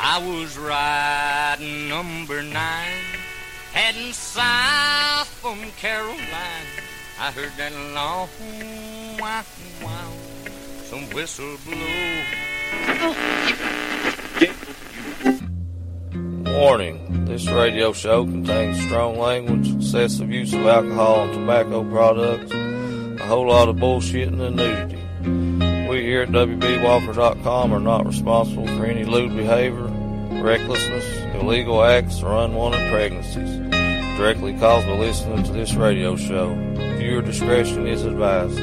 I was riding number nine, heading south from Caroline. I heard that long wow wow, some whistle blow. Warning this radio show contains strong language, excessive use of alcohol and tobacco products, a whole lot of bullshitting and nudity. Here at WBWalker.com are not responsible for any lewd behavior, recklessness, illegal acts, or unwanted pregnancies directly caused by listening to this radio show. Viewer discretion is advised.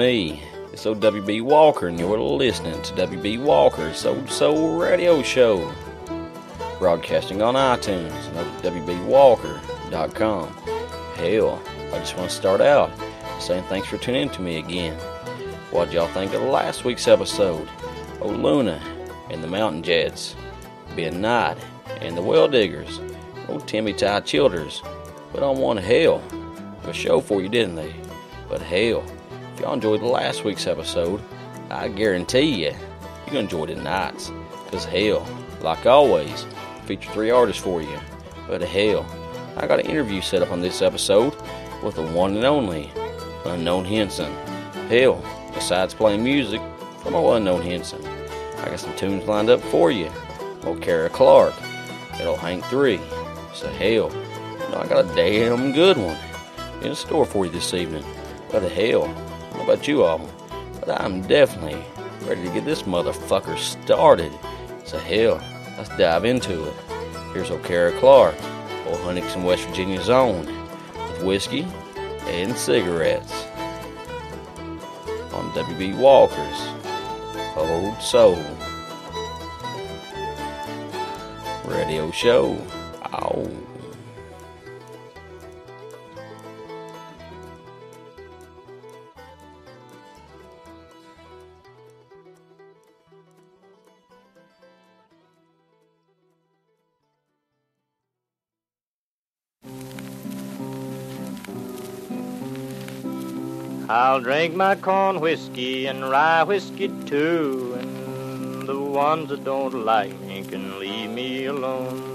Me, it's me. It's OWB Walker, and you're listening to WB Walker's to Soul Radio Show. Broadcasting on iTunes and WBWalker.com. Hell, I just want to start out saying thanks for tuning in to me again. What'd y'all think of last week's episode? Oh, Luna and the Mountain Jets, Ben Knight and the Well Diggers, Oh, Timmy Ty Childers put on one hell of a show for you, didn't they? But hell, if y'all enjoyed the last week's episode, I guarantee you, you're gonna enjoy tonight's. Cause hell, like always, feature three artists for you. But hell, I got an interview set up on this episode with the one and only Unknown Hinson. Hell, besides playing music from old Unknown Hinson, I got some tunes lined up for you. Old Kara Clark, it'll Hank 3. So hell, you know, I got a damn good one in store for you this evening. But hell, I about you all, but I'm definitely ready to get this motherfucker started. So hell, let's dive into it. Here's O'Kara Clark, old Huntington, West Virginia's own, with whiskey and cigarettes on WB Walker's Old Soul Radio Show. Ow. I'll drink my corn whiskey and rye whiskey too, and the ones that don't like me can leave me alone.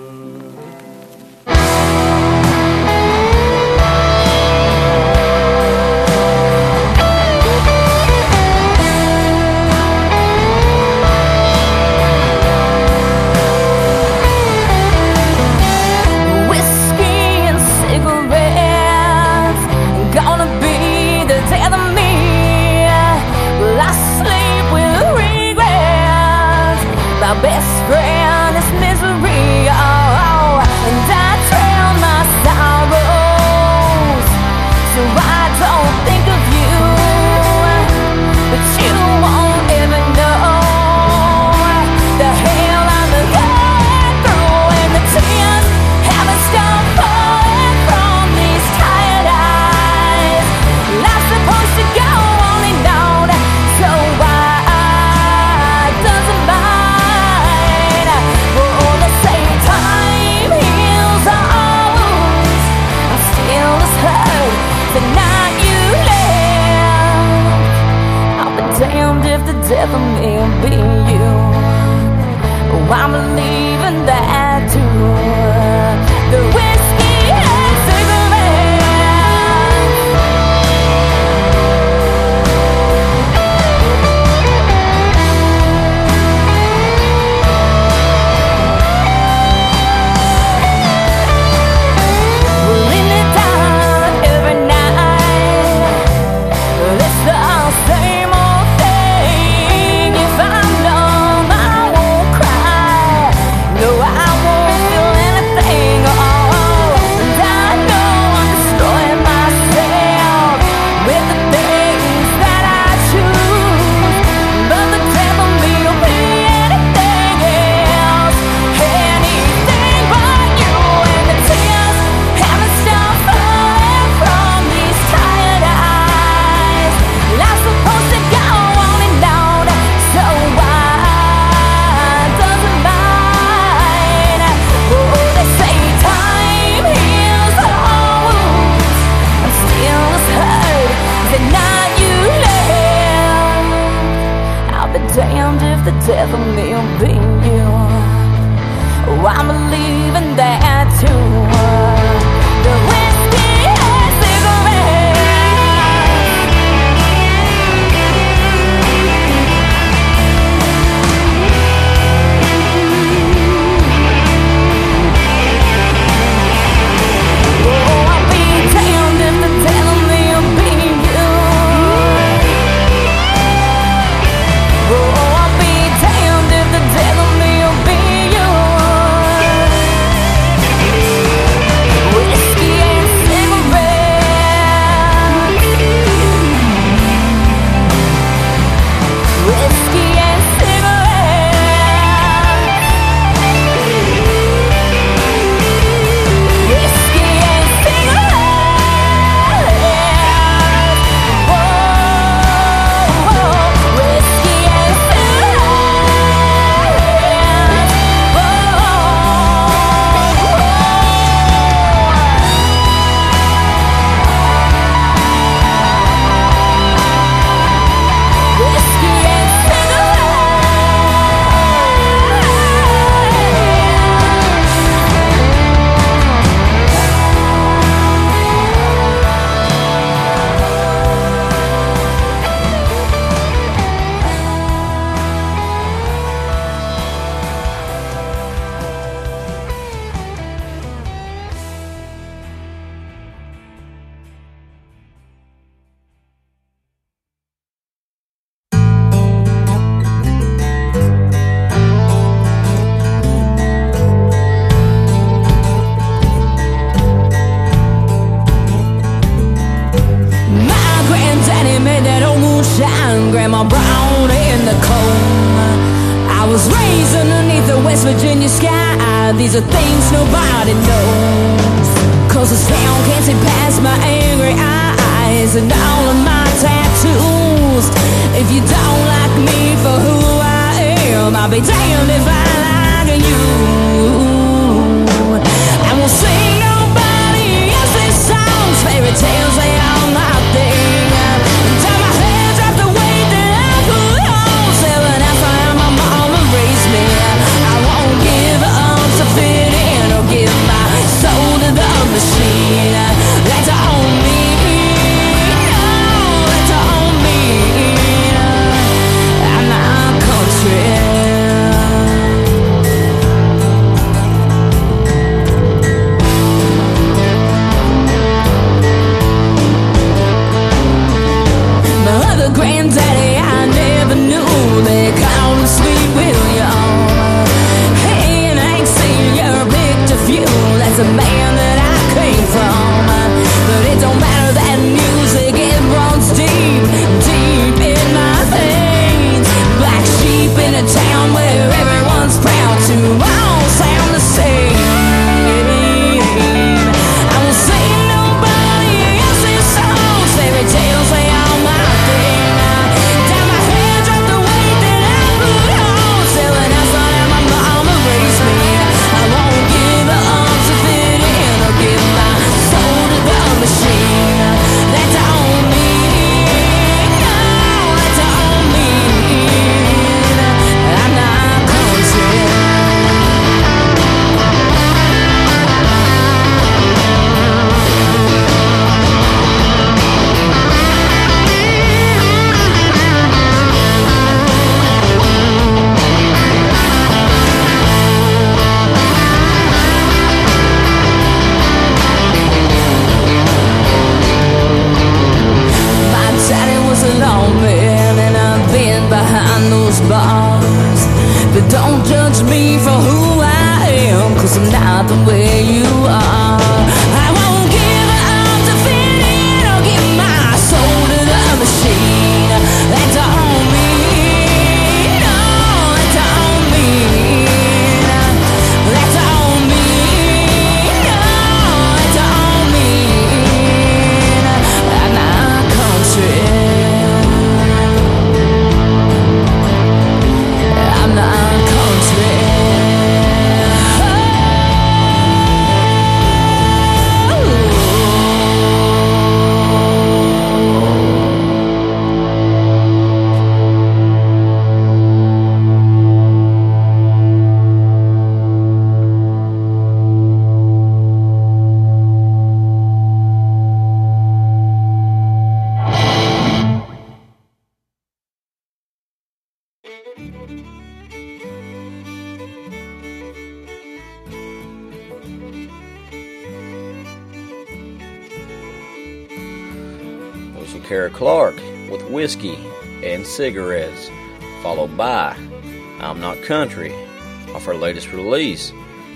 Release,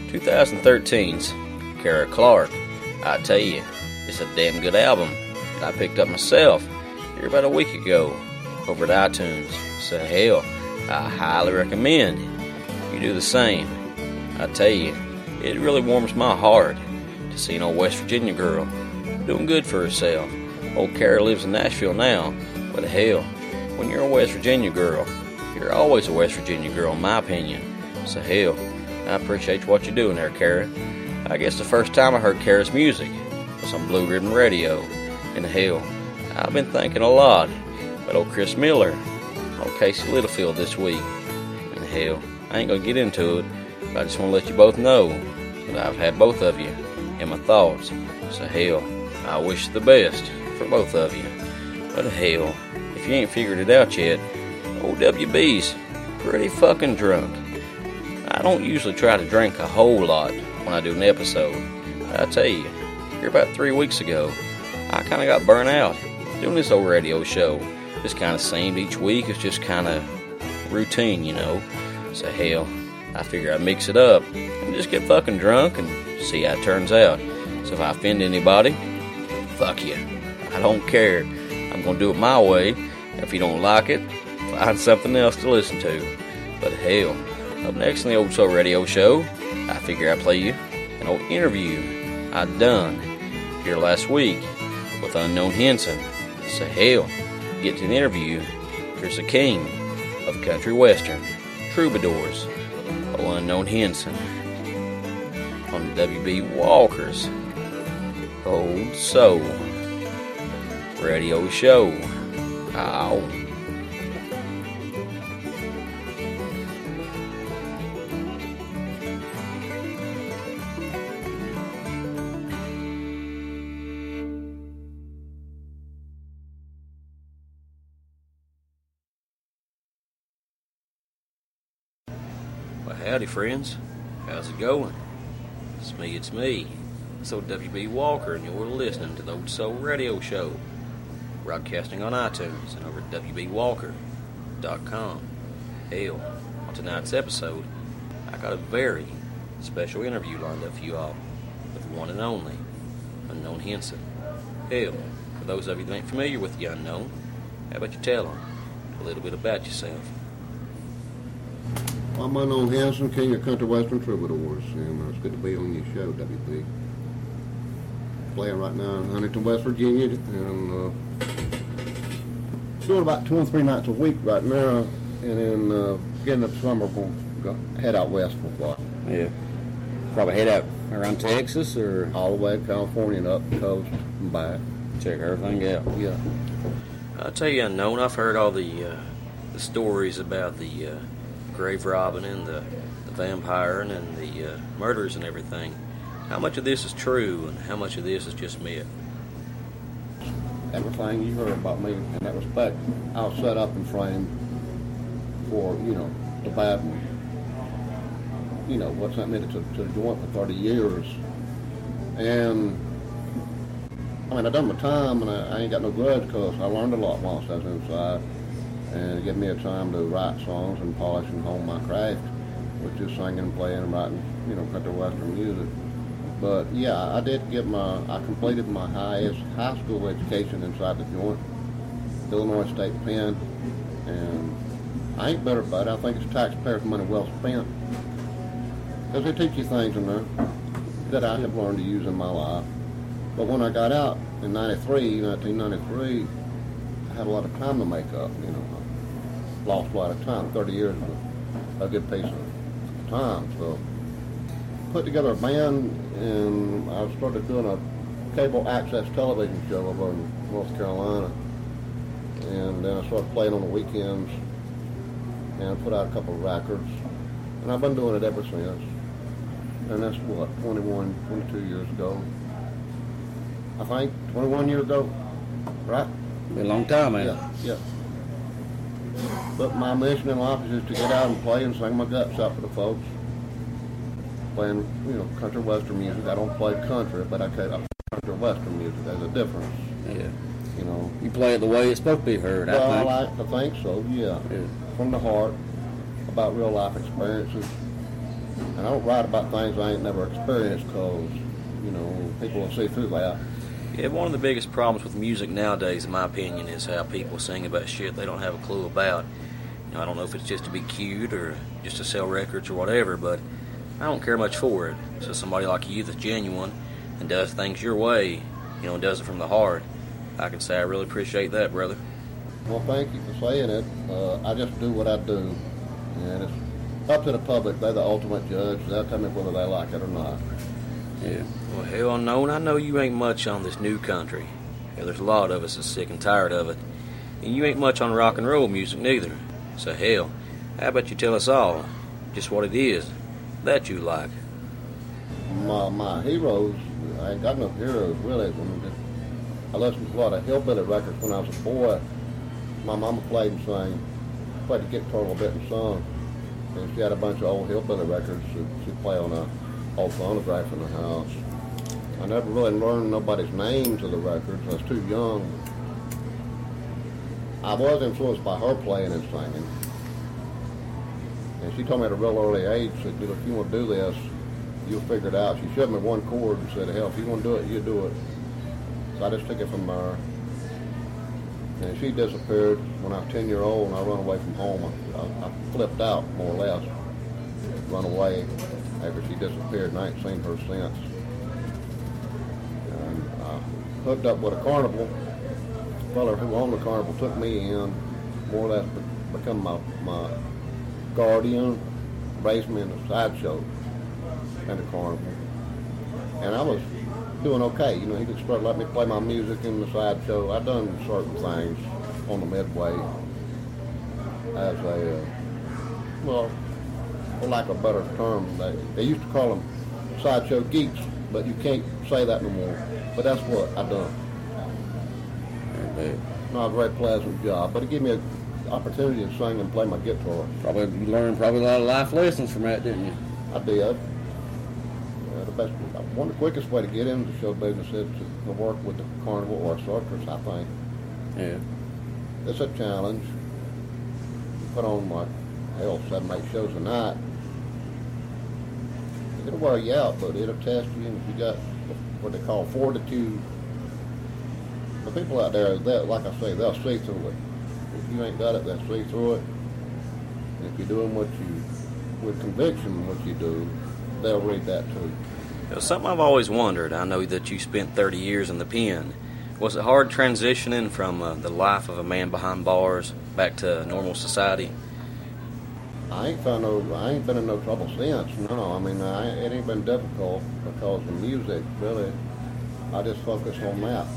2013's Kara Clark. I tell you, it's a damn good album that I picked up myself here about a week ago over at iTunes. So hell, I highly recommend you do the same. I tell you, it really warms my heart to see an old West Virginia girl doing good for herself. Old Kara lives in Nashville now, but hell, when you're a West Virginia girl, you're always a West Virginia girl, in my opinion. So hell, I appreciate what you're doing there, Kara. I guess the first time I heard Kara's music was on Blue Ribbon Radio. And hell, I've been thinking a lot about old Chris Miller, old Casey Littlefield this week. And hell, I ain't gonna get into it, but I just want to let you both know that I've had both of you in my thoughts. So hell, I wish the best for both of you. But hell, if you ain't figured it out yet, old WB's pretty fucking drunk. I don't usually try to drink a whole lot when I do an episode. But I tell you, here about three weeks ago, I kind of got burnt out doing this old radio show. Just kind of seemed each week it's just kind of routine, you know. So hell, I figure I'd mix it up and just get fucking drunk and see how it turns out. So if I offend anybody, fuck you. I don't care. I'm gonna do it my way. If you don't like it, find something else to listen to. But hell, up next in the Old Soul Radio Show, I figure I'd play you an old interview I done here last week with Unknown Hinson. So hell, get to the interview. Here's the king of country western, troubadours, oh Unknown Henson, on the WB Walker's Old Soul Radio Show. Ow. Howdy, friends. How's it going? It's me, it's me. It's old WB Walker, and you're listening to the Old Soul Radio Show, broadcasting on iTunes and over at WBWalker.com. Hell, on tonight's episode, I got a very special interview lined up for you all with one and only Unknown Hinson. Hell, for those of you that ain't familiar with the Unknown, how about you tell them a little bit about yourself? I'm Unknown Hinson, King of Country Western Troubadours, and uh, it's good to be on your show, WB. Playing right now in Huntington, West Virginia, and uh, doing about two and three nights a week right now, and then uh, getting up summer, we'll go, head out west for a while. Yeah. Probably head out around Texas or All the way to California and up the coast and back. check everything out. Yeah. I'll tell you, unknown. I've heard all the uh, the stories about the uh, grave robbing and the, the and, the uh, murders and everything. How much of this is true, and how much of this is just myth? Everything you heard about me in that respect, I was set up and framed for, you know, the bad. You know, what's admitted to, to the joint for 30 years. And I mean, I done my time, and I, I ain't got no grudge because I learned a lot once I was inside, and it gave me a time to write songs and polish and hone my craft, which is singing and playing and writing, you know, country western music. But yeah, I did get my, I completed my highest high school education inside the joint, Illinois State Penn, and I ain't bitter about it. I think it's taxpayers' money well spent because they teach you things in there that I have learned to use in my life. But when I got out in 93, 1993, I had a lot of time to make up, you know. Lost a lot of time. 30 years was a good piece of time. So put together a band and I started doing a cable access television show over in North Carolina. And then I started playing on the weekends and put out a couple of records. And I've been doing it ever since. And that's what, 21, 22 years ago. I think 21 years ago, right? Been a long time, man. Yeah, yeah. But my mission in life is just to get out and play and sing my guts out for the folks. Playing, you know, country western music. I don't play country, but I play country western music. There's a difference. Yeah. You know, You play it the way it's supposed to be heard, I well, think. I, like, I think so. Yeah, Yeah. from the heart about real life experiences. And I don't write about things I ain't never experienced because you know people will see through that. Yeah, one of the biggest problems with music nowadays, in my opinion, is how people sing about shit they don't have a clue about. You know, I don't know if it's just to be cute or just to sell records or whatever, but I don't care much for it. So somebody like you that's genuine and does things your way, you know, and does it from the heart, I can say I really appreciate that, brother. Well, thank you for saying it. Uh, I just do what I do, and it's up to the public. They're the ultimate judge. They'll tell me whether they like it or not. Yeah. Well, hell no, and I know you ain't much on this new country. Yeah, there's a lot of us that's sick and tired of it. And you ain't much on rock and roll music neither. So hell, how about you tell us all just what it is that you like? My, my heroes, I ain't got no heroes really. I, mean, listened to a lot of hillbilly records when I was a boy. My mama played and sang, played the guitar a little bit and sung. And she had a bunch of old hillbilly records that she'd play on a old phonograph in the house. I never really learned nobody's names to the records. I was too young. I was influenced by her playing and singing. And she told me at a real early age, said, if you want to do this, you'll figure it out. She showed me one chord and said, hell, if you want to do it, you do it. So I just took it from there. And she disappeared when I was 10 year old and I run away from home. I, I, I flipped out, more or less. Run away after she disappeared and I ain't seen her since. And I hooked up with a carnival. The fella who owned the carnival took me in, more or less become my, my guardian, raised me in the sideshow and the carnival. And I was doing okay. You know, he just started letting me play my music in the sideshow. I done certain things on the midway as a, uh, well, for lack of a better term, they, they used to call them sideshow geeks, but you can't say that no more. But that's what I done. Yeah. Not a very pleasant job, but it gave me an opportunity to sing and play my guitar. Probably you learned probably a lot of life lessons from that, didn't you? I did. Uh, the best, one of the quickest way to get into show business is to, to work with the carnival or a circus. I think Yeah. it's a challenge. You put on like hell seven, eight shows a night. It'll wear you out, but it'll test you. And if you got what they call fortitude, the people out there, that like I say, they'll see through it. If you ain't got it, they'll see through it. And if you're doing what you with conviction, what you do, they'll read that too. You know, something I've always wondered. I know that you spent 30 years in the pen. Was it hard transitioning from uh, the life of a man behind bars back to normal society? I ain't found no, I ain't been in no trouble since. No, I mean, I, it ain't been difficult because the music really, I just focus on that.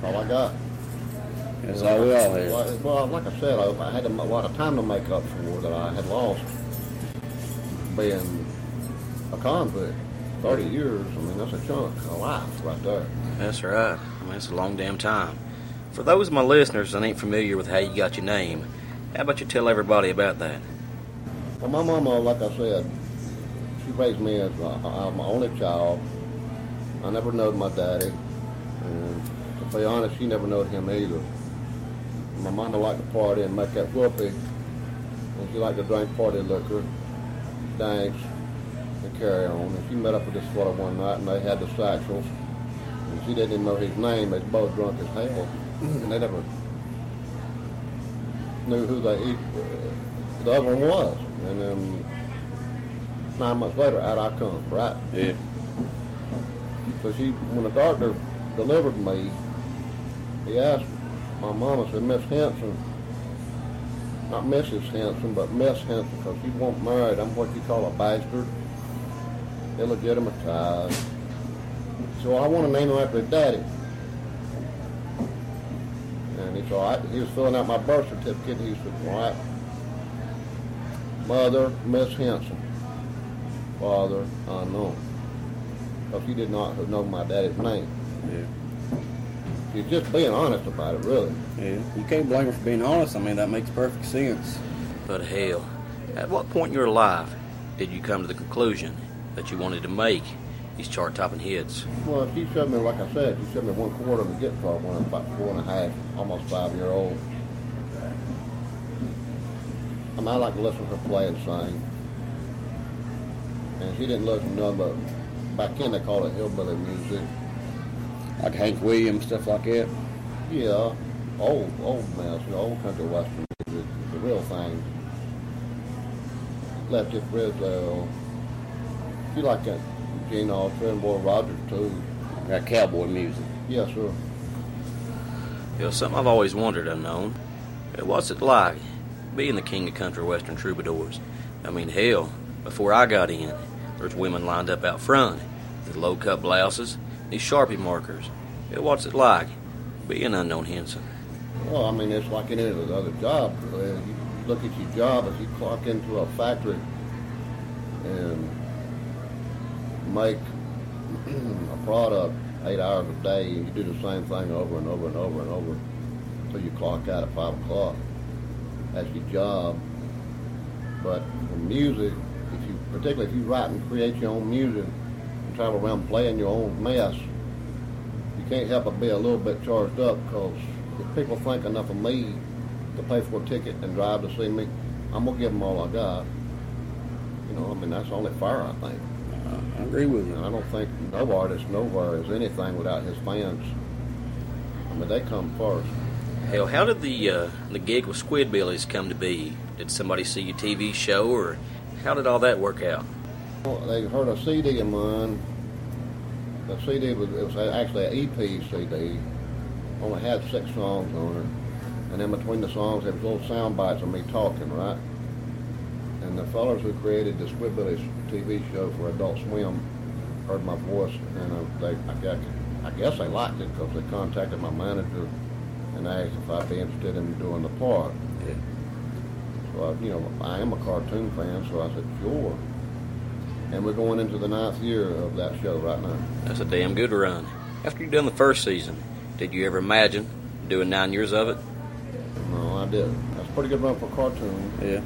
That's all I got. That's all we all had. Well, well, like I said, I, I had a lot of time to make up for that I had lost being a convict. Thirty years. I mean, that's a chunk of life right there. That's right. I mean, it's a long damn time. For those of my listeners that ain't familiar with how you got your name, how about you tell everybody about that? Well, my mama, like I said, she raised me as uh, I'm my only child. I never knowed my daddy, and to be honest, she never knowed him either. My mama liked to party and make that whoopee, and she liked to drink party liquor, dance, and carry on. And she met up with this fella one night, and they had the satchels, and she didn't even know his name. They both drunk as hell, and they never knew who they the other one was. And then nine months later, out I come, right? Yeah. So she, when the doctor delivered me, he asked my mama, said, Miss Hinson, not Mrs. Hinson, but Miss Hinson, because she wasn't married. I'm what you call a bastard, illegitimate. So I want to name him after his daddy. And he said, all right. He was filling out my birth certificate. He said, all right. Mother, Miss Hinson. Father, unknown. Because he did not know my daddy's name. Yeah. He's just being honest about it, really. Yeah. You can't blame her for being honest. I mean, that makes perfect sense. But hell, at what point in your life did you come to the conclusion that you wanted to make these chart topping hits? Well, she showed me, like I said, she showed me one quarter of a guitar when I was about four and a half, almost five year old. I mean, I like to listen to her play and sing. And she didn't listen to none but, back then they called it hillbilly music. Like Hank Williams, stuff like that. Yeah, old, old mess, you know, old country western music, the real thing. Lefty Frizzell. You like that Gene Autry and Roy Rogers too. That cowboy music. Yes, sir. You know, something I've always wondered, unknown. What's it like being the king of country western troubadours? I mean, hell, before I got in, there's women lined up out front with low cut blouses, these Sharpie markers. Yeah, What's it like being unknown Hinson? Well, I mean, it's like any other job. You look at your job if you clock into a factory and make a product eight hours a day, and you do the same thing over and over and over and over until you clock out at five o'clock. That's your job. But for music, if you particularly if you write and create your own music and travel around playing your own mess, you can't help but be a little bit charged up because if people think enough of me to pay for a ticket and drive to see me, I'm gonna give them all I got. You know, I mean that's only fair, I think. I agree with And you. I don't think no artist nowhere is anything without his fans. I mean, they come first. Hell, how did the uh, the gig with Squidbillies come to be? Did somebody see your TV show, or how did all that work out? Well, they heard a CD of mine. The CD was it was actually an EP CD. Only had six songs on it, and in between the songs there was little sound bites of me talking, right? And the fellows who created the Squidbillies TV show for Adult Swim heard my voice, and uh, they I guess, I guess they liked it because they contacted my manager and asked if I'd be interested in doing the part. Yeah. So I, you know, I am a cartoon fan, so I said sure. And we're going into the ninth year of that show right now. That's a damn good run. After you done the first season, did you ever imagine doing nine years of it? No, I didn't. That's a pretty good run for a cartoon. Yeah.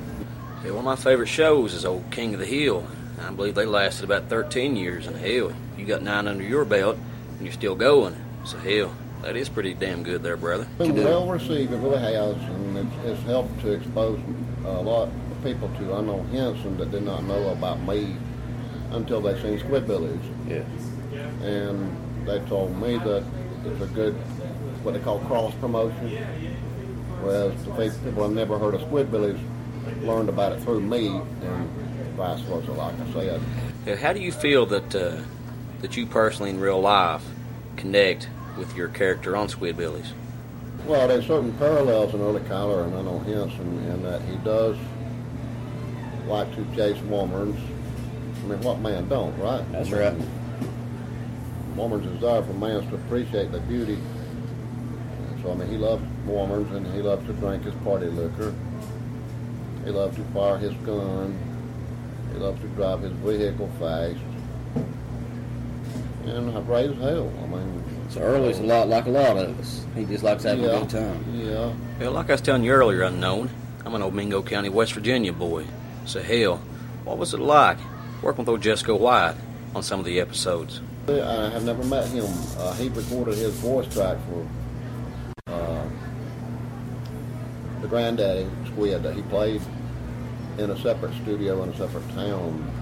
Yeah, one of my favorite shows is old King of the Hill. I believe they lasted about 13 years, and hell, you got nine under your belt, and you're still going. So hell, that is pretty damn good there, brother. Been You do. well received, it really has, and it's, it's helped to expose a lot of people to unknown Hinson that did not know about me until they seen Squidbillies. Yeah. and they told me that it's a good, what they call cross promotion. Whereas the pe- people have never heard of Squidbillies learned about it through me, and vice versa, like I said. How do you feel that uh, that you personally in real life connect with your character on Squidbillies? Well, there's certain parallels in Early Cuyler and Unknown Hinson in that he does like to chase woman's. I mean, what man don't, right? That's I mean, right. Woman's desire for mans to appreciate the beauty. So, I mean, he loves woman's and he loves to drink his party liquor. He loves to fire his gun. He loves to drive his vehicle fast. And I raise hell. I mean, So Early's a lot like a lot of us. He just likes having yeah, a good time. Yeah. Well, like I was telling you earlier, unknown, I'm an old Mingo County, West Virginia boy. So hell, what was it like working with old Jesco White on some of the episodes? I have never met him. Uh, he recorded his voice track for uh, the Granddaddy Squid that he played in a separate studio in a separate town,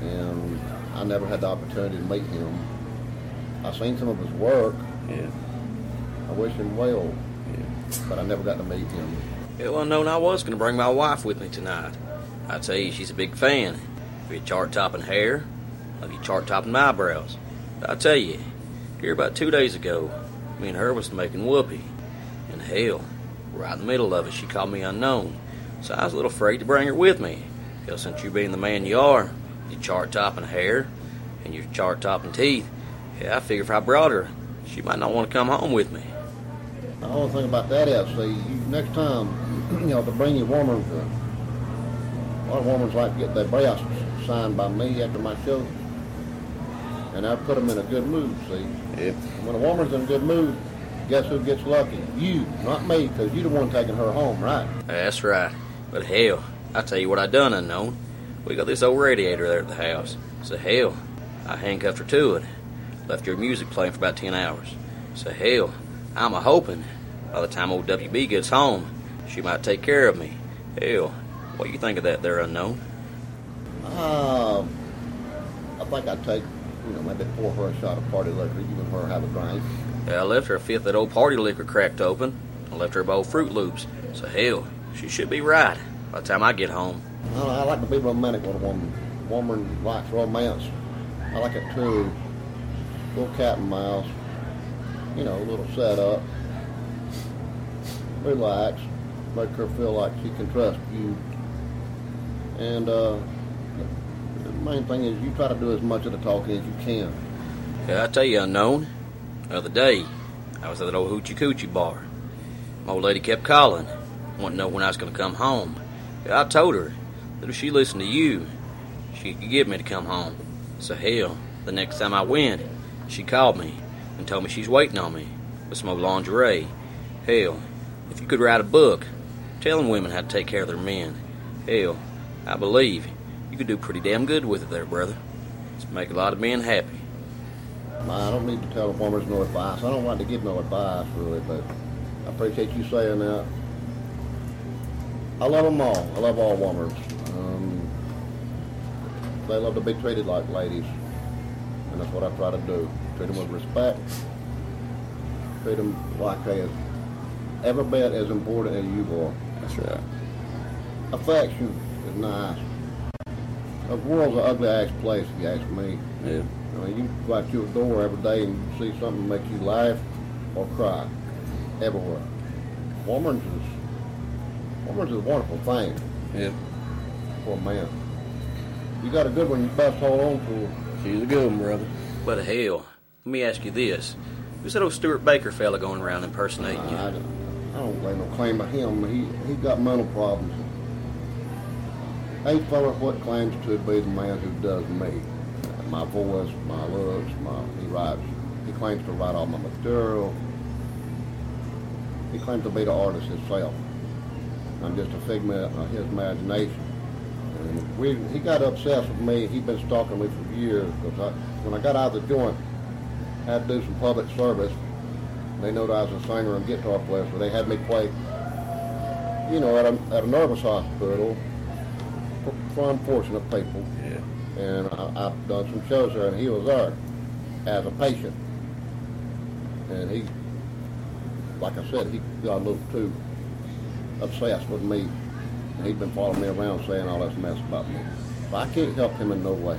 and I never had the opportunity to meet him. I've seen some of his work. Yeah. I wish him well, Yeah. but I never got to meet him. Well, unknown, I was going to bring my wife with me tonight. I tell you, she's a big fan of your chart topping hair, of your chart topping eyebrows. But I tell you, here about two days ago, me and her was making whoopee. And hell, right in the middle of it, she called me unknown. So I was a little afraid to bring her with me. Hell, since you being the man you are, your chart topping hair, and your chart topping teeth, yeah, I figure if I brought her, she might not want to come home with me. The only thing about that is, see, you, next time, you know, to bring your woman, to, a lot of women like to get their breasts signed by me after my show, and I put them in a good mood. See, Yeah. when a woman's in a good mood, guess who gets lucky? You, not me, because you're the one taking her home, right? That's right. But hell, I tell you what I done unknown. We got this old radiator there at the house. So hell, I handcuffed her to it. Left your music playing for about 10 hours. So, hell, I'm a hoping by the time old WB gets home, she might take care of me. Hell, what do you think of that there, unknown? Uh, I think I'd take, you know, maybe pour her a shot of party liquor, you and her have a drink. Yeah, I left her a fifth of that old party liquor cracked open. I left her a bowl of Froot Loops. So, hell, she should be right by the time I get home. I, I like to be romantic with a woman. Woman likes romance. I like it too. Little cat and mouse. You know, a little setup. Relax. Make her feel like she can trust you. And uh, the main thing is you try to do as much of the talking as you can. Yeah, I tell you, unknown. The other day, I was at that old hoochie coochie bar. My old lady kept calling, wanting to know when I was going to come home. Yeah, I told her that if she listened to you, she could get me to come home. So hell, the next time I went, she called me and told me she's waiting on me with some old lingerie. Hell, if you could write a book telling women how to take care of their men, hell, I believe you could do pretty damn good with it there, brother. It's make a lot of men happy. I don't need to tell a woman no advice. I don't like to give no advice, really, but I appreciate you saying that. I love them all. I love all women. Um, they love to be treated like ladies, and that's what I try to do. Treat them with respect. Treat them like they is every bit as important as you are. That's right. Affection is nice. The world's an ugly ass place, if you ask me. Yeah. I mean, you go out your door every day and see something make you laugh or cry, everywhere. Woman's is, woman's is a wonderful thing Yeah. for a man. You got a good one, you best hold on to. She's a good one, brother. But hell, let me ask you this. Who's that old Stuart Baker fella going around impersonating you? I, don't- I don't lay no claim to him. He he got mental problems. Ain't fella what claims to be the man who does me. My voice, my looks, my he writes. He claims to write all my material. He claims to be the artist himself. I'm just a figment of his imagination. And we, he got obsessed with me. He'd been stalking me for years because I, when I got out of the joint, I had to do some public service. They know that I was a singer and guitar player, so they had me play, you know, at a, at a nervous hospital for, for unfortunate people. Yeah. And I, I've done some shows there, and he was there as a patient. And he, like I said, he got a little too obsessed with me. And he'd been following me around saying all this mess about me. But I can't help him in no way.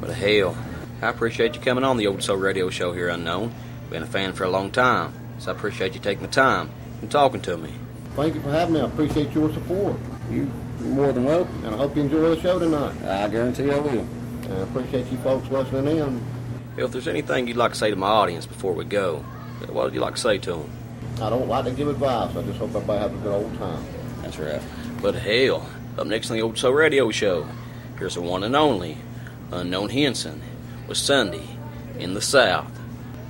But hell, I appreciate you coming on the Old Soul Radio Show here, Unknown. Been a fan for a long time, so I appreciate you taking the time and talking to me. Thank you for having me. I appreciate your support. You, you're more than welcome. And I hope you enjoy the show tonight. I guarantee I will. And I appreciate you folks listening in. If there's anything you'd like to say to my audience before we go, what would you like to say to them? I don't like to give advice. I just hope everybody has a good old time. That's right. But hell, up next on the Old Soul Radio Show, here's the one and only Unknown Hinson with Sunday in the South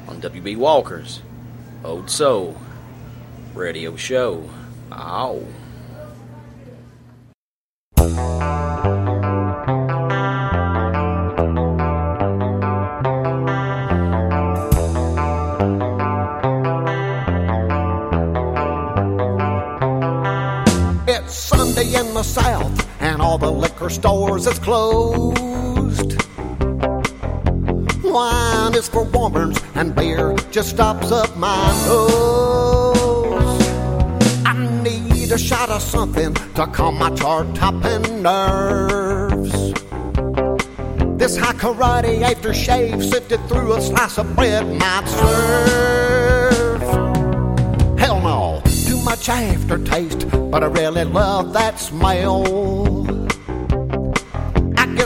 on WB Walker's Old Soul Radio Show. Ow. Liquor stores is closed. Wine is for warmers, and beer just stops up my nose. I need a shot of something to calm my chart-topping nerves. This Hai Karate aftershave sifted through a slice of bread might serve. Hell no, too much aftertaste, but I really love that smell.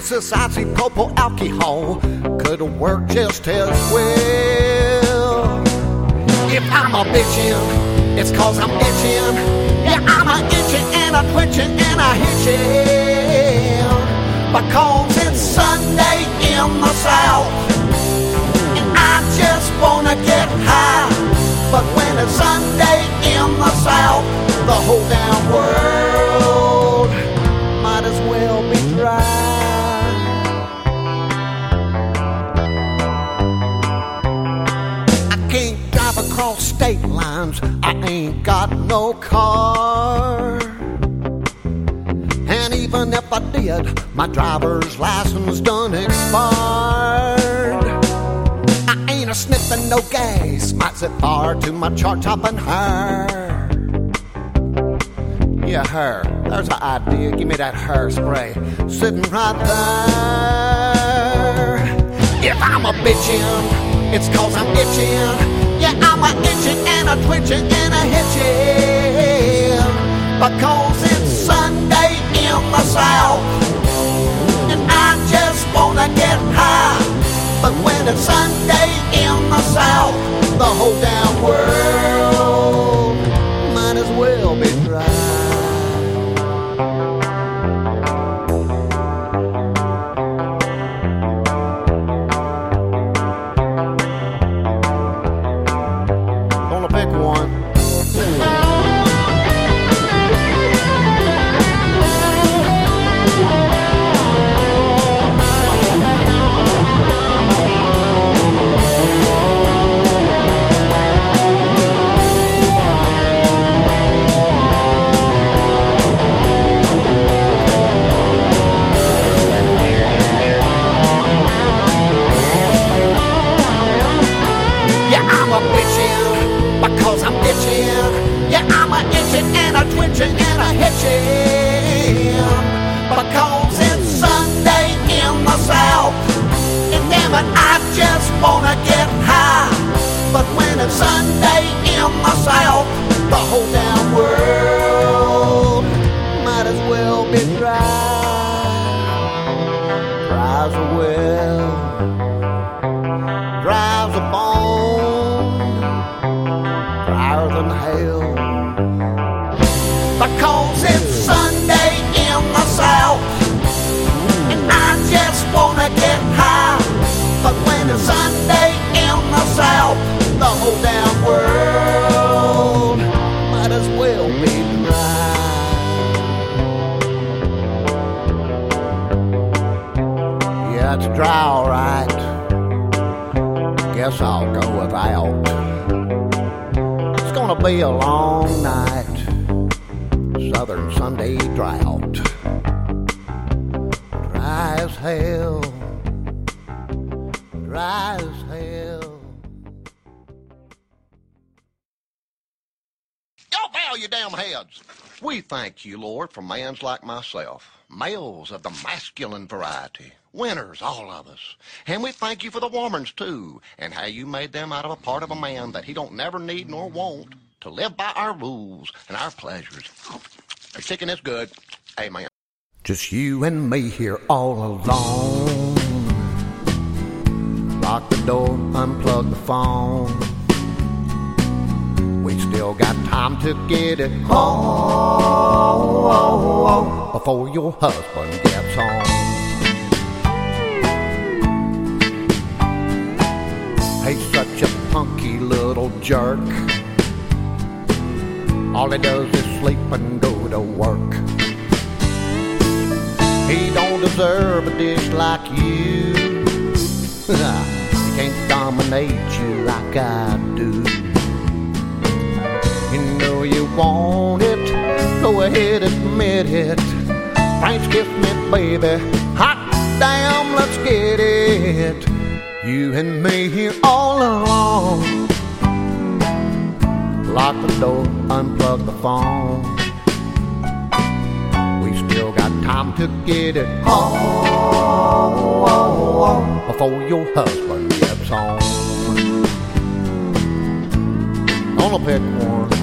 This isopropyl alcohol could work just as well. If I'm a bitchin', it's cause I'm itching. Yeah, I'm a itching and a twitching and a hitching. Because it's Sunday in the South. And I just wanna get high. But when it's Sunday in the South, the whole damn world car. And even if I did, my driver's license done expired. I ain't a sniffing no gas, might set fire to my chart topping hair. Yeah, her. There's an idea. Give me that hairspray. Sitting right there. If I'm a bitchin', it's cause I'm itching. Yeah, I'm a itching and a twitching and a hitching. Because it's Sunday in the South. And I just wanna get high. But when it's Sunday in the South, the whole damn world Sunday in South, the whole damn Dry, alright guess I'll go without. It's gonna be a long night, Southern Sunday drought. Dry as hell, dry as hell. Yo, bow your damn heads. We thank you, Lord, for mans like myself, males of the masculine variety, winners, all of us. And we thank you for the womans, too, and how you made them out of a part of a man that he don't never need nor want to live by our rules and our pleasures. Oh, our chicken is good. Amen. Just you and me here all alone. Lock the door, unplug the phone. We still got time to get it home before your husband punky little jerk. All he does is sleep and go to work. He don't deserve a dish like you. he can't dominate you like I do. You know you want it, go ahead, admit it. Thanks, kiss me, baby. Hot damn, let's get it. You and me here all alone. Lock the door, unplug the phone. We still got time to get it home before your husband gets home. Gonna pick one.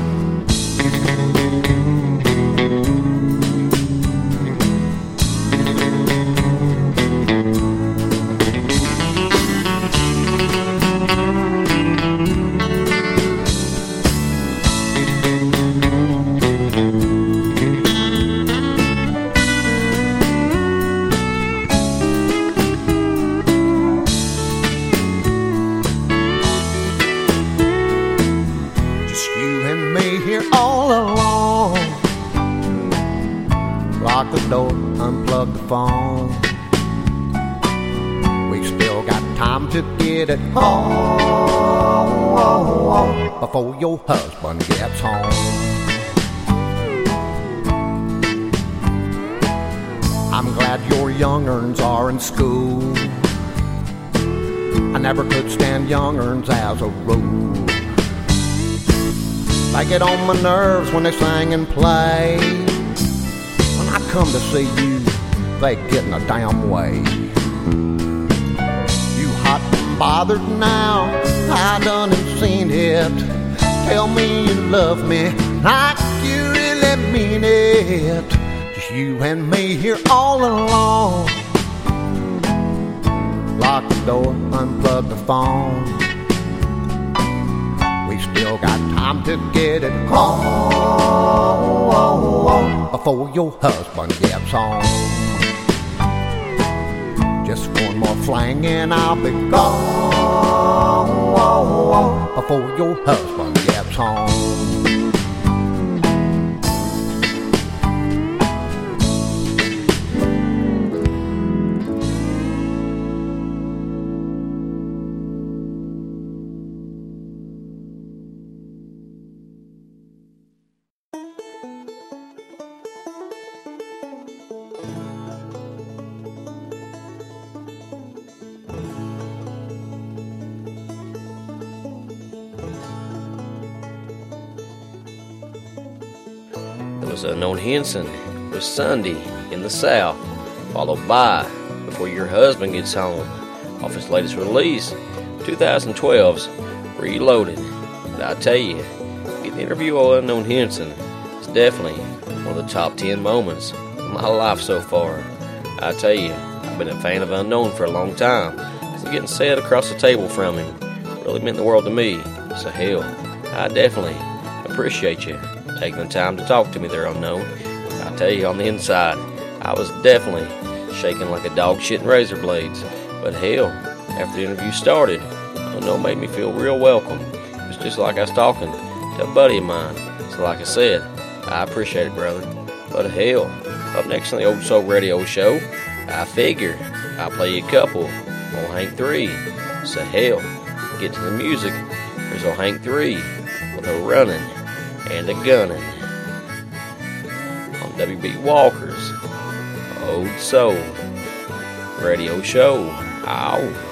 before your husband gets home. I'm glad your youngerns are in school. I never could stand youngerns as a rule. They get on my nerves when they sing and play. When I come to see you, they get in a damn way. Bothered now, I done seen it. Tell me you love me like you really mean it. Just you and me here all alone. Lock the door, unplug the phone. We still got time to get it home before your husband gets home. Just one more fling and I'll be gone before your husband gets home. Was with Sunday in the South, followed by Before Your Husband Gets Home off his latest release, 2012's Reloaded. And I tell you, getting interview with Unknown Hinson is definitely one of the top 10 moments of my life so far. I tell you, I've been a fan of Unknown for a long time, so getting said across the table from him really meant the world to me. So hell, I definitely appreciate you taking the time to talk to me there, unknown. I tell you, on the inside, I was definitely shaking like a dog shitting razor blades. But hell, after the interview started, unknown made me feel real welcome. It was just like I was talking to a buddy of mine. So, like I said, I appreciate it, brother. But hell, up next on the Old Soul Radio Show, I figure I'll play you a couple on Hank 3. So, hell, get to the music. There's old Hank 3 with a running and a gunning WB Walker's Old Soul Radio Show. Ow.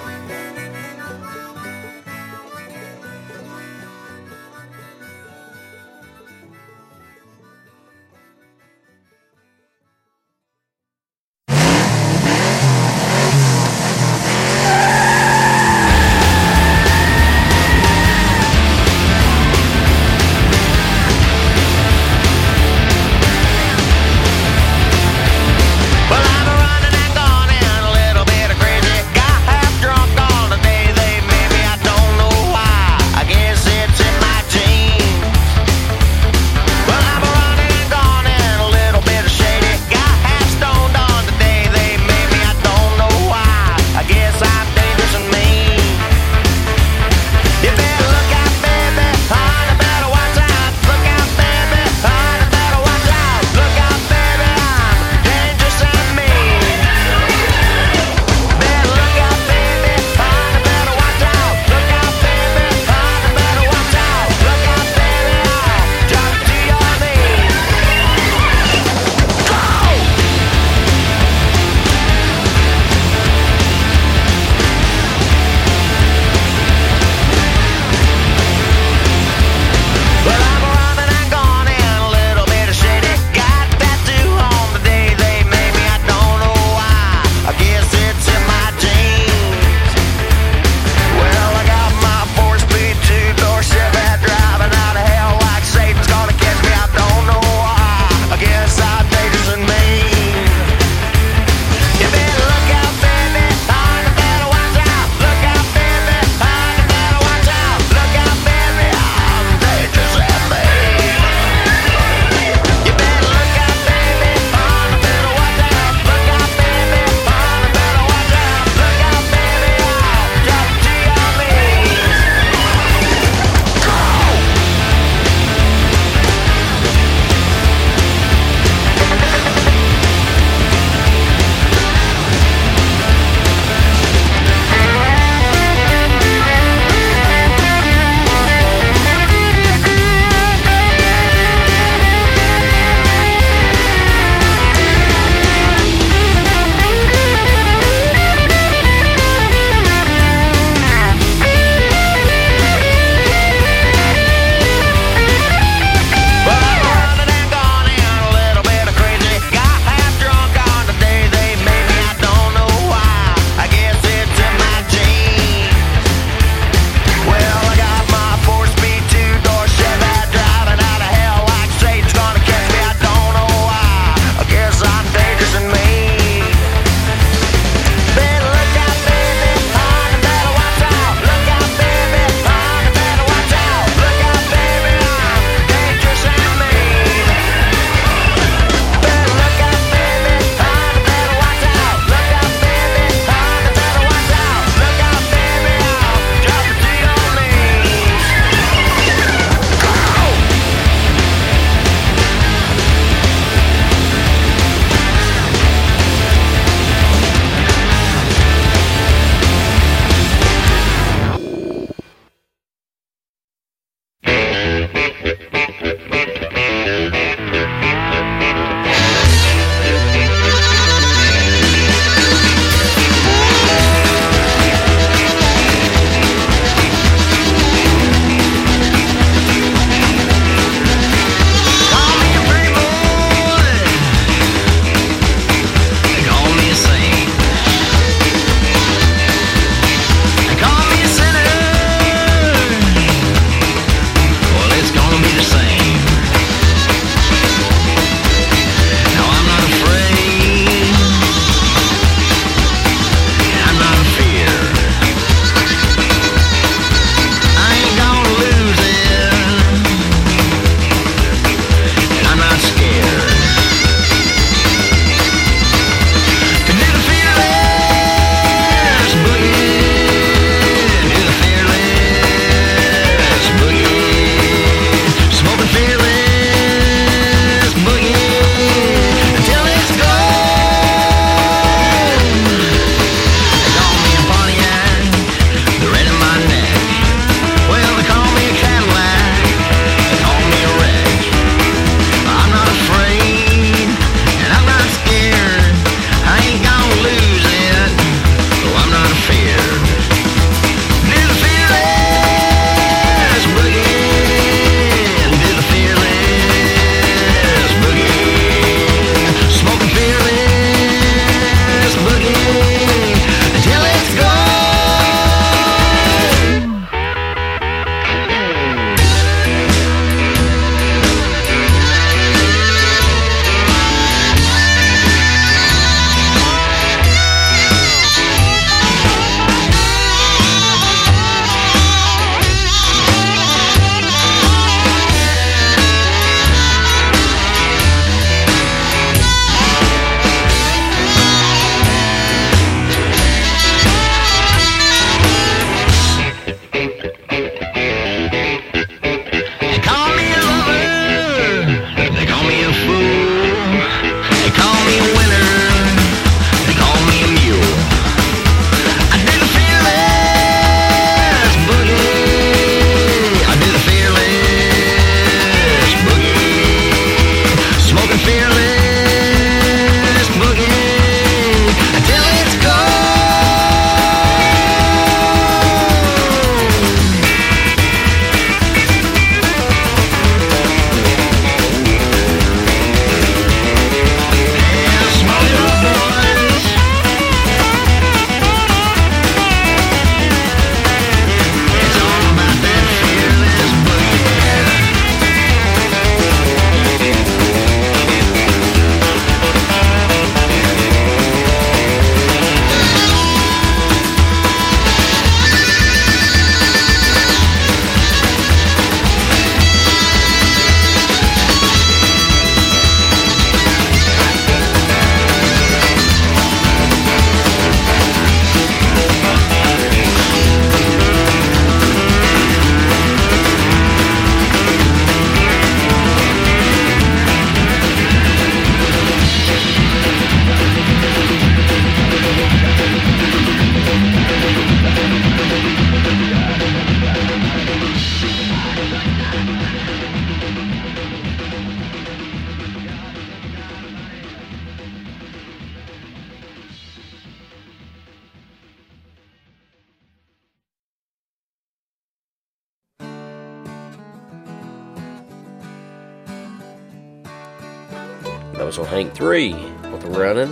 Hank 3 with Running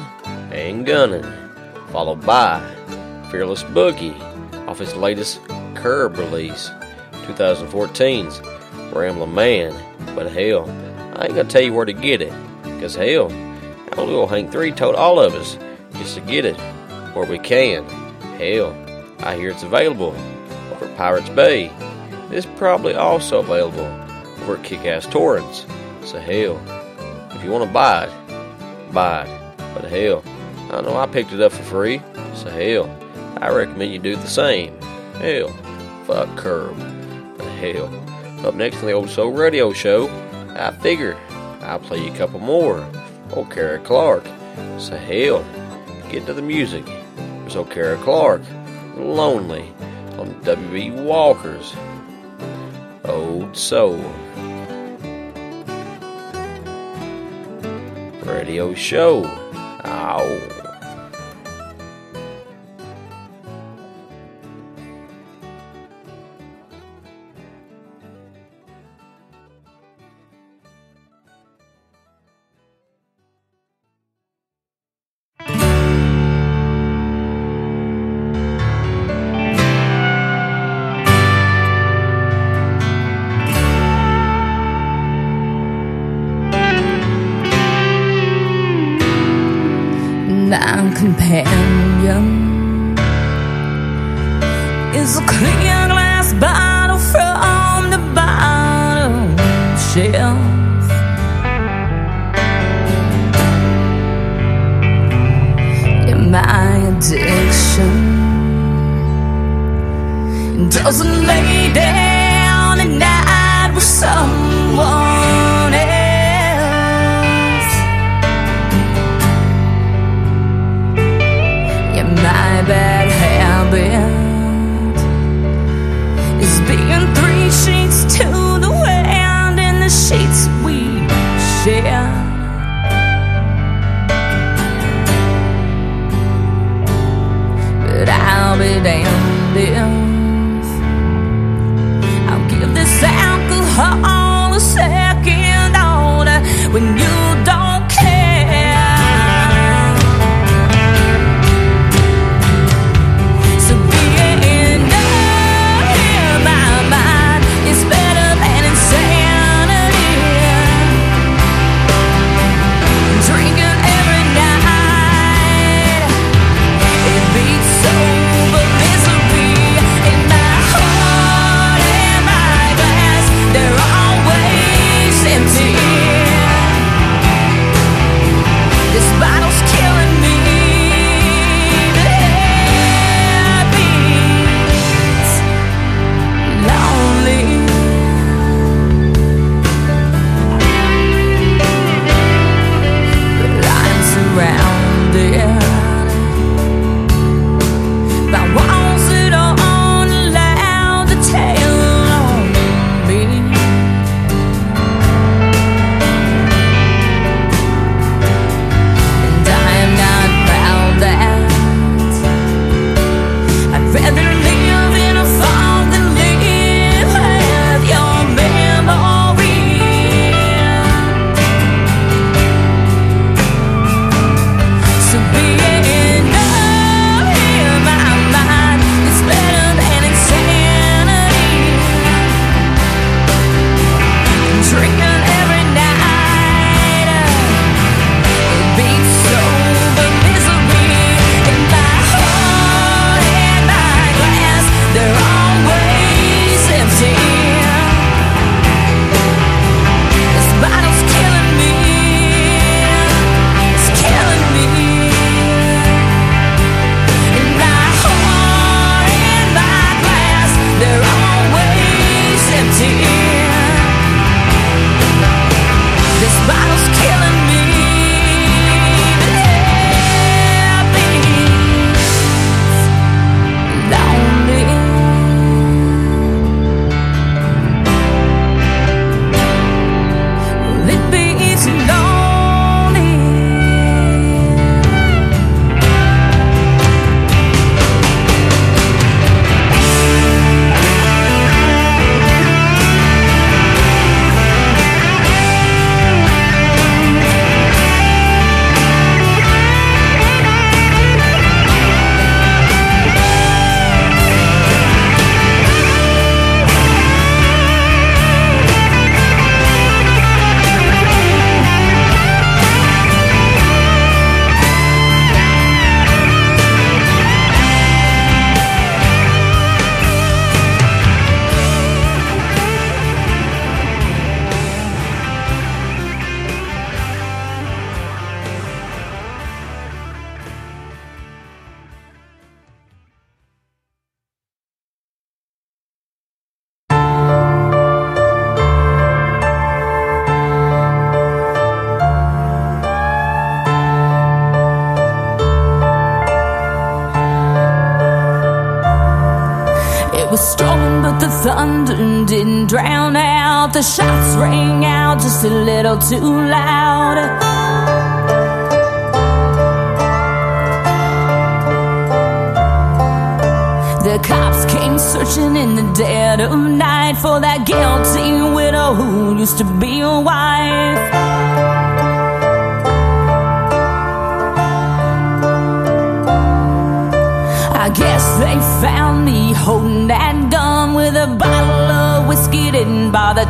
and Gunning, followed by Fearless Boogie off his latest Curb release, 2014's Ramblin' Man. But hell, I ain't gonna tell you where to get it, because hell, our little Hank 3 told all of us just to get it where we can. Hell, I hear it's available over at Pirates Bay. It's probably also available over at Kick-Ass Torrents. So hell, if you want to buy it, buy it. But hell, I know I picked it up for free. So hell, I recommend you do the same. Hell, fuck curb. But hell, up next on the Old Soul Radio Show, I figure I'll play you a couple more. Old Kara Clark. So hell, get to the music. Old Kara Clark, Lonely, on WB Walker's Old Soul. Radio show. Ow.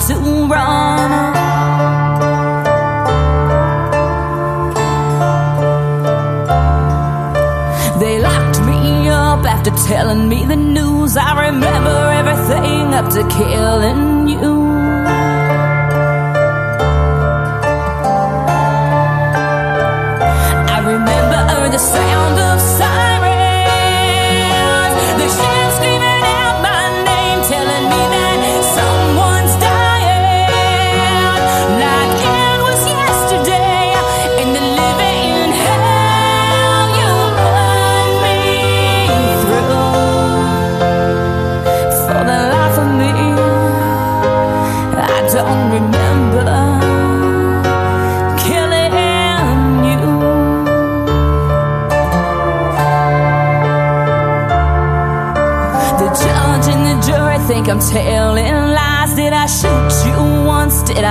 To run. They locked me up after telling me the news. I remember everything up to killing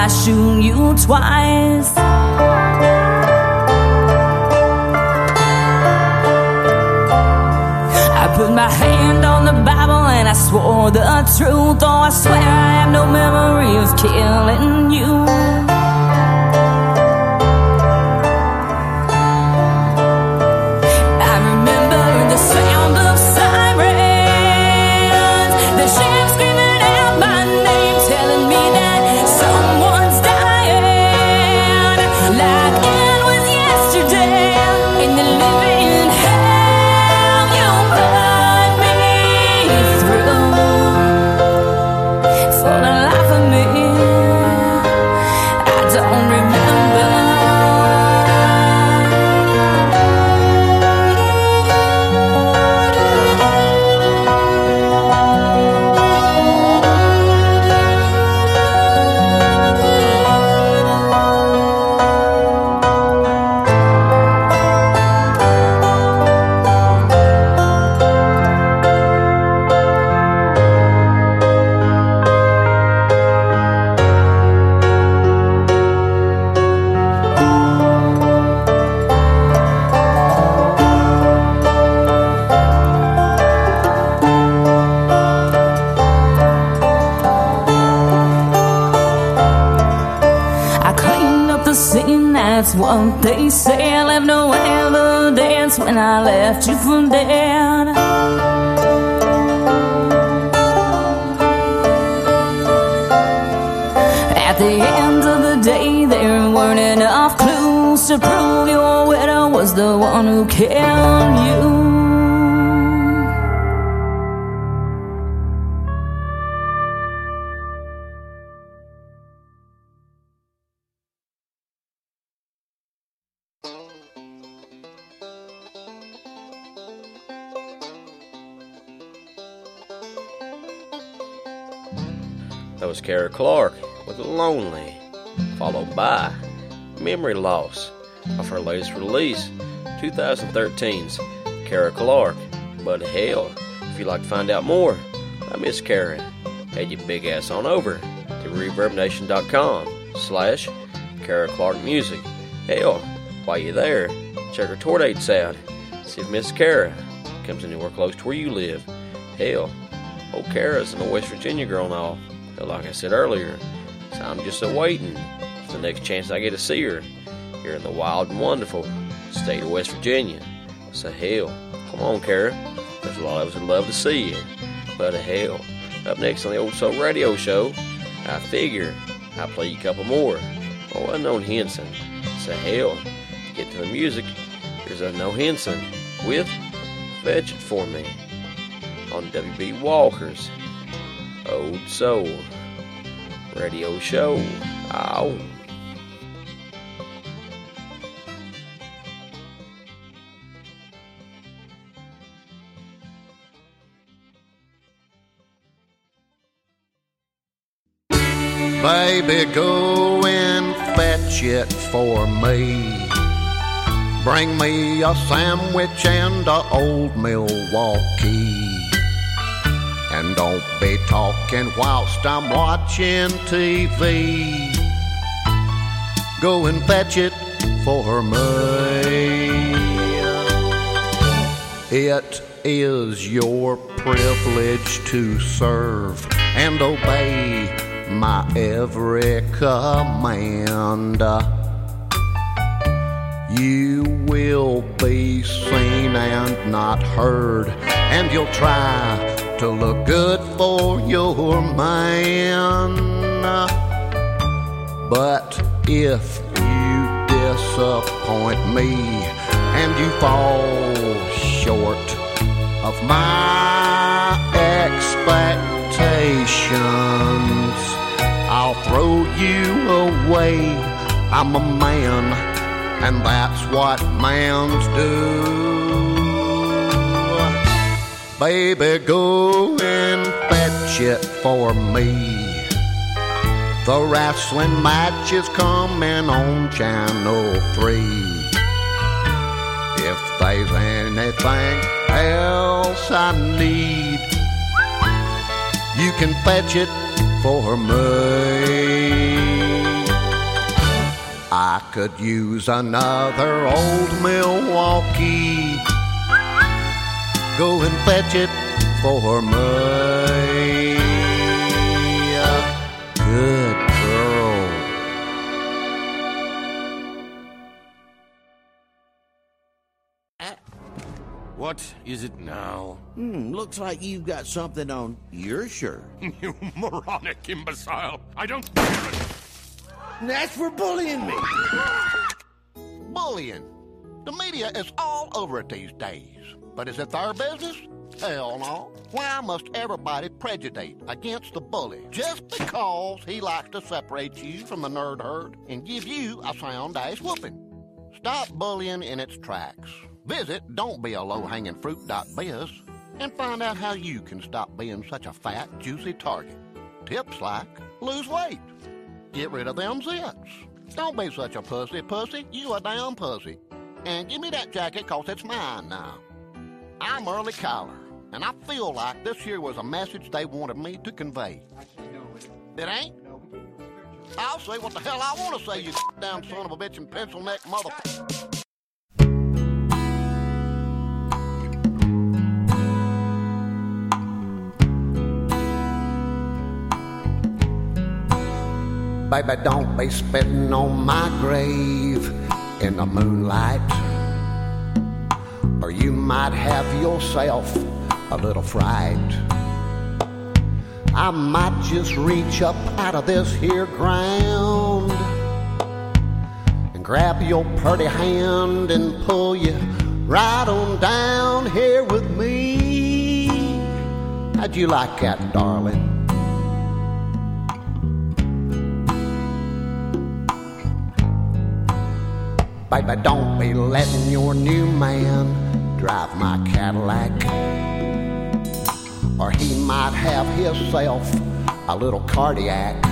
I shoot you twice? I put my hand on the Bible and I swore the truth. Oh, I swear I have no memory of killing you. What they say. I left no evidence when I left you for dead. At the end of the day, there weren't enough clues to prove your widow was the one who killed you. Latest release, 2013's Kara Clark. But hell, if you'd like to find out more I Miss Kara, head your big ass on over to ReverbNation.com slash Kara Clark Music. Hell, while you're there, check her tour dates out. See if Miss Kara comes anywhere close to where you live. Hell, old Kara's an old West Virginia girl all. But like I said earlier, so I'm just a waiting for the next chance I get to see her here in the wild and wonderful state of West Virginia. So hell, come on, Kara. There's a lot of us would love to see you. But a hell, up next on the Old Soul Radio Show, I figure I'll play you a couple more. Oh, Unknown Hinson. So hell, get to the music. Here's Unknown Hinson with Fetch It For Me on WB Walker's Old Soul Radio Show. Ow. Baby, go and fetch it for me. Bring me a sandwich and a old Milwaukee. And don't be talking whilst I'm watching TV. Go and fetch it for me. It is your privilege to serve and obey my every command. You will be seen and not heard, and you'll try to look good for your man. But if you disappoint me and you fall short of my expectations, I'll throw you away. I'm a man, and that's what mans do. Baby, go and fetch it for me. The wrestling match is coming on Channel 3. If there's anything else I need, you can fetch it for me. I could use another old Milwaukee. Go and fetch it for me. Good What is it now? Hmm, looks like you've got something on your shirt. You moronic imbecile! I don't. Care. That's for bullying me. Bullying. The media is all over it these days. But is it their business? Hell no. Why must everybody prejudice against the bully just because he likes to separate you from the nerd herd and give you a sound ass whooping? Stop bullying in its tracks. Visit don'tbealowhangingfruit.biz and find out how you can stop being such a fat, juicy target. Tips like lose weight, get rid of them zits. Don't be such a pussy, pussy. You a damn pussy. And give me that jacket, cause it's mine now. I'm Early Cuyler, and I feel like this here was a message they wanted me to convey. It ain't? I'll say what the hell I want to say, you damn son of a bitch and pencil neck mother. Baby, don't be spitting on my grave in the moonlight. Or you might have yourself a little fright. I might just reach up out of this here ground and grab your pretty hand and pull you right on down here with me. How'd you like that, darling? Baby, don't be letting your new man drive my Cadillac. Or he might have himself a little cardiac.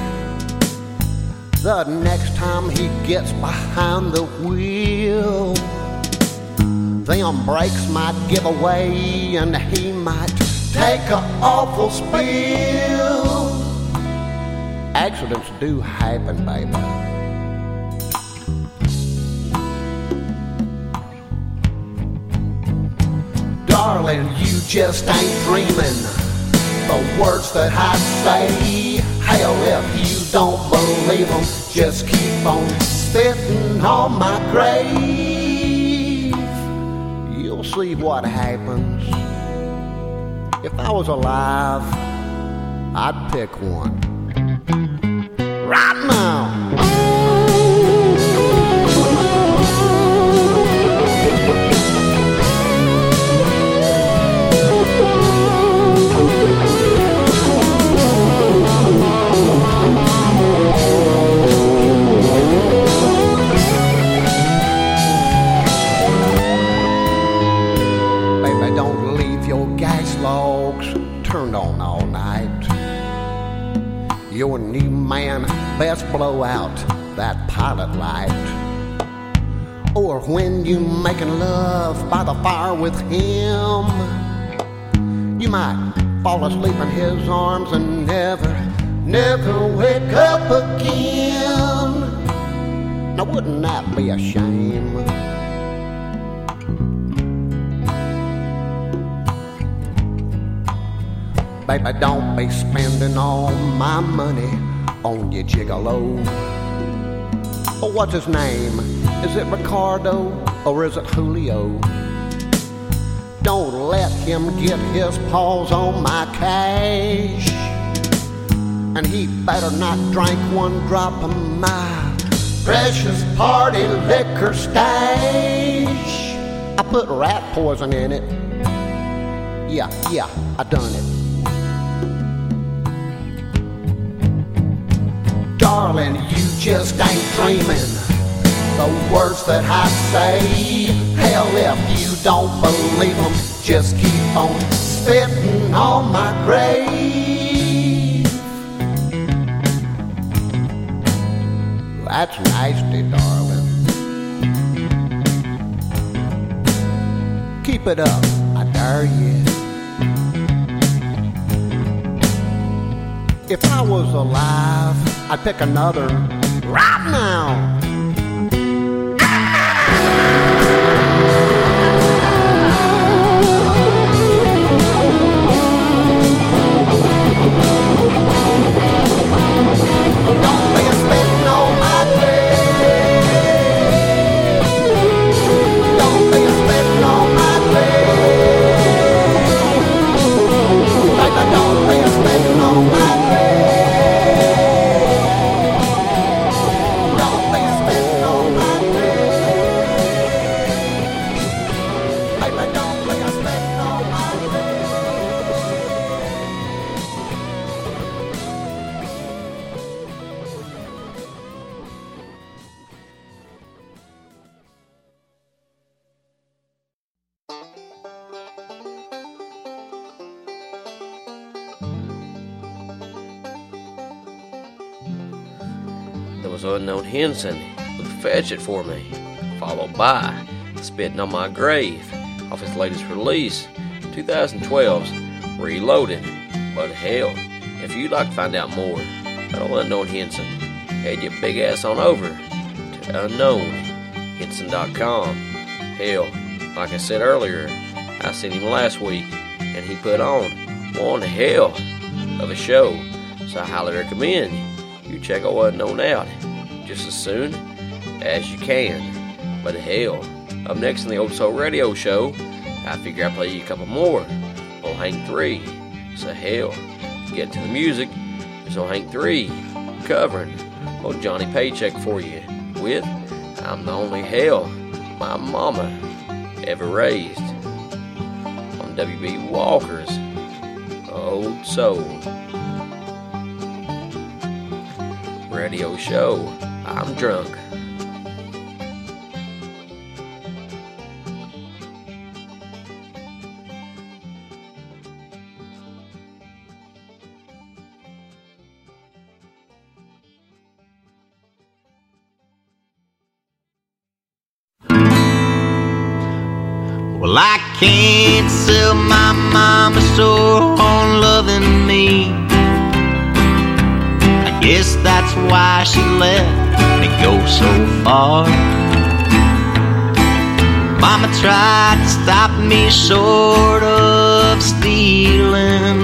The next time he gets behind the wheel, them brakes might give away and he might take an awful spill. Accidents do happen, baby. Darling, you just ain't dreaming the words that I say. Hell, if you don't believe them, just keep on spitting on my grave. You'll see what happens. If I was alive, I'd pick one. Best blow out that pilot light. Or when you making love by the fire with him, you might fall asleep in his arms and never, never wake up again. Now wouldn't that be a shame? Baby, don't be spending all my money on your gigolo. Oh, what's his name? Is it Ricardo or is it Julio? Don't let him get his paws on my cash. And he better not drink one drop of my precious party liquor stash. I put rat poison in it. Yeah, yeah, I done it. Darling, you just ain't dreaming the words that I say. Hell, if you don't believe them, just keep on spitting on my grave. That's nasty, darling. Keep it up, I dare you. If I was alive, I'd pick another right now. There was Unknown Hinson with Fetch It For Me, followed by Spitting on My Grave off his latest release, 2012's Reloaded. But hell, if you'd like to find out more about Unknown Hinson, head your big ass on over to unknownhinson.com. Hell, like I said earlier, I seen him last week and he put on one hell of a show, so I highly recommend you check out Unknown out just as soon as you can. But hell, up next on the Old Soul Radio Show, I figure I'll play you a couple more on Hank 3. So hell, get to the music, there's on Hank 3 covering old Johnny Paycheck for you with I'm the only hell my mama ever raised on WB Walker's Old Soul Radio Show. I'm drunk. Why she let me go so far. Mama tried to stop me short of stealing.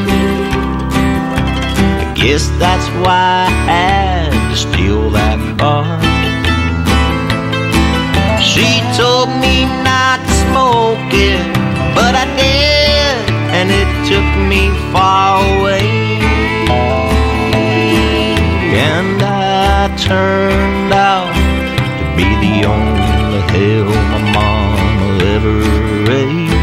I guess that's why I had to steal that car. She told me not to smoke it, but I did, and it took me far away. Turned out to be the only hell my mama ever raised.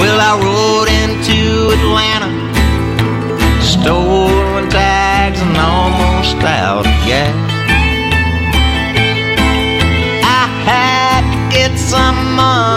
Well, I rode into Atlanta stolen tags and almost out of gas. I had to get some money.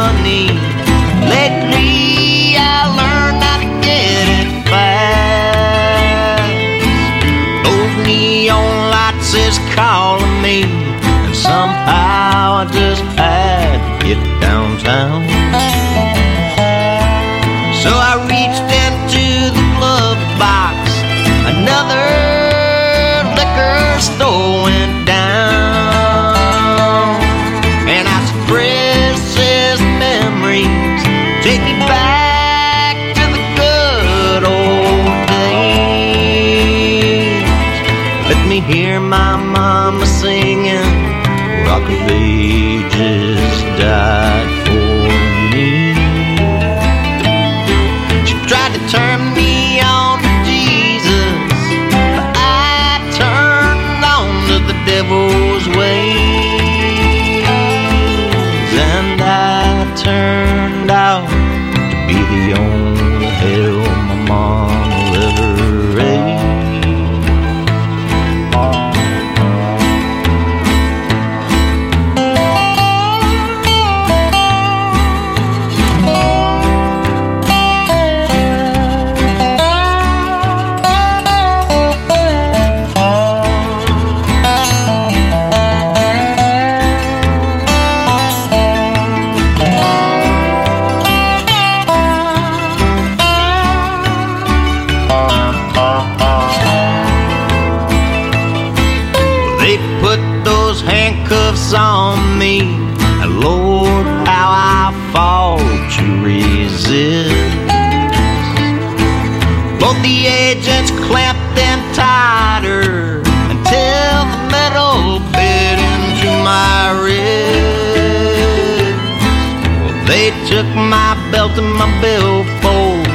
to my billfold,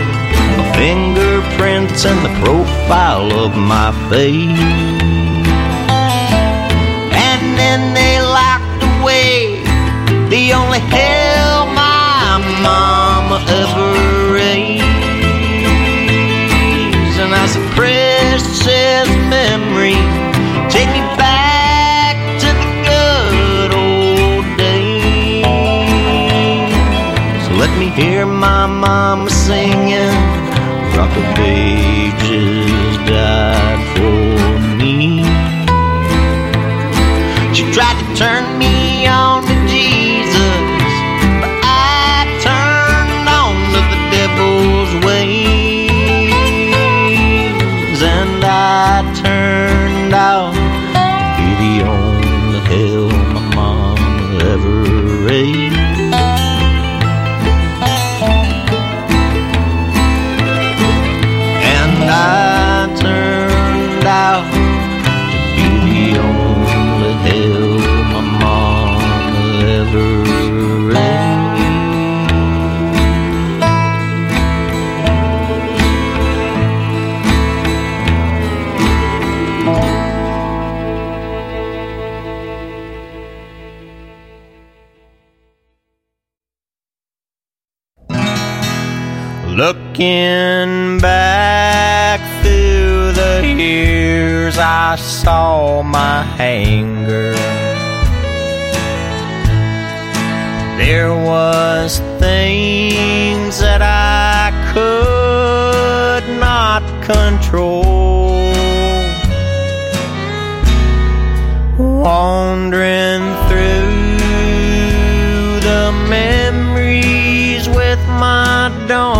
my fingerprints and the profile of my face. And then they locked away the only hell my mama ever raised, and I suppressed says memory. I'm singing. Rock Looking back through the years, I saw my anger. There was things that I could not control. Wandering through the memories with my dawn.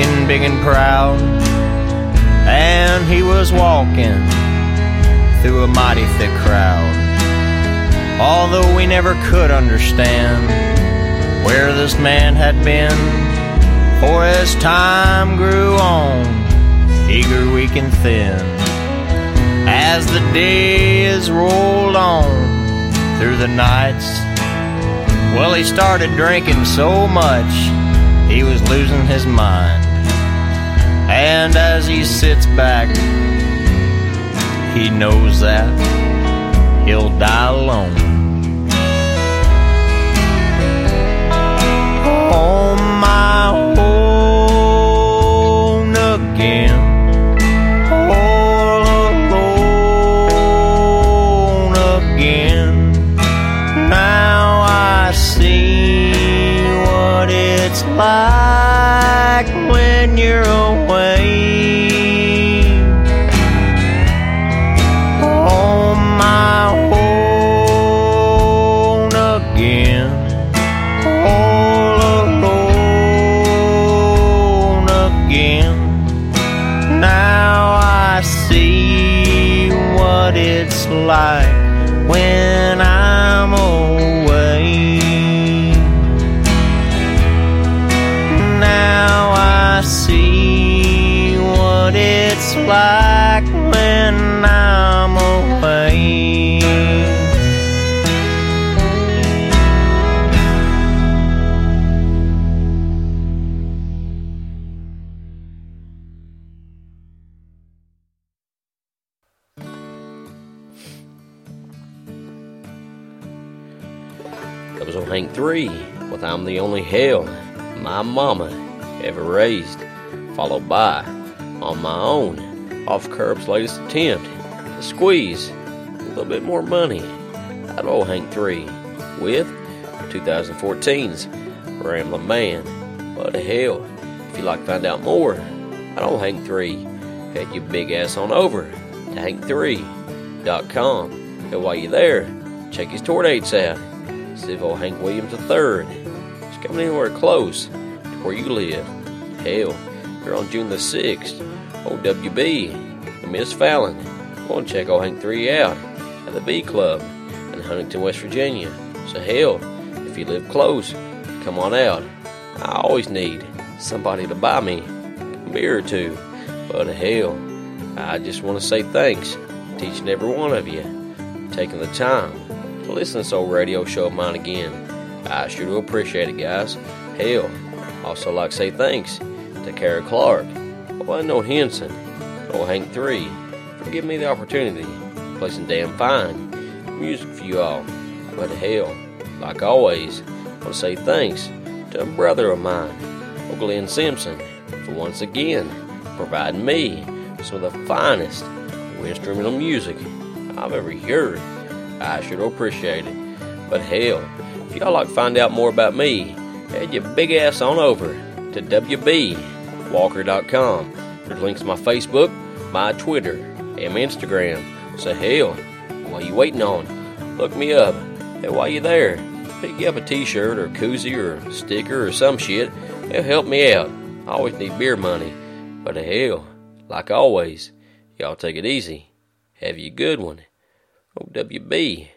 Walking big and proud, and he was walking through a mighty thick crowd. Although we never could understand where this man had been, for as time grew on, he grew weak and thin. As the days rolled on through the nights, well, he started drinking so much he was losing his mind. And as he sits back, he knows that he'll die alone. On my own again. All alone again. Now I see what it's like when you're away. Like when I'm away. Now I see what it's like the Only Hell My Mama Ever Raised, followed by On My Own, off Curb's latest attempt to squeeze a little bit more money out of old Hank 3 with 2014's Ramblin' Man. But hell, if you'd like to find out more about old Hank 3, head your big ass on over to hank3.com. And while you're there, check his tour dates out. See if old Hank Williams III coming anywhere close to where you live. Hell, you're on June the 6th. OWB and Miss Fallon. Go and check old Hank 3 out at the B Club in Huntington, West Virginia. So hell, if you live close, come on out. I always need somebody to buy me a beer or two. But hell, I just want to say thanks to each and every one of you taking the time to listen to this old radio show of mine again. I sure do appreciate it, guys. Hell, also like to say thanks to Kara Clark, well, no Hinson, old Hank 3, for giving me the opportunity to play some damn fine music for you all. But hell, like always, I want to say thanks to a brother of mine, Glenn Simpson, for once again providing me some of the finest instrumental music I've ever heard. I sure appreciate it. But hell, if y'all like to find out more about me, head your big ass on over to WBWalker.com. There's links to my Facebook, my Twitter, and my Instagram. So hell, what you waiting on? Look me up. And while you're there, pick you up a t-shirt or a koozie or a sticker or some shit. It'll help me out. I always need beer money. But hell, like always, y'all take it easy. Have you a good one. Oh, OWB.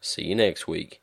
See you next week.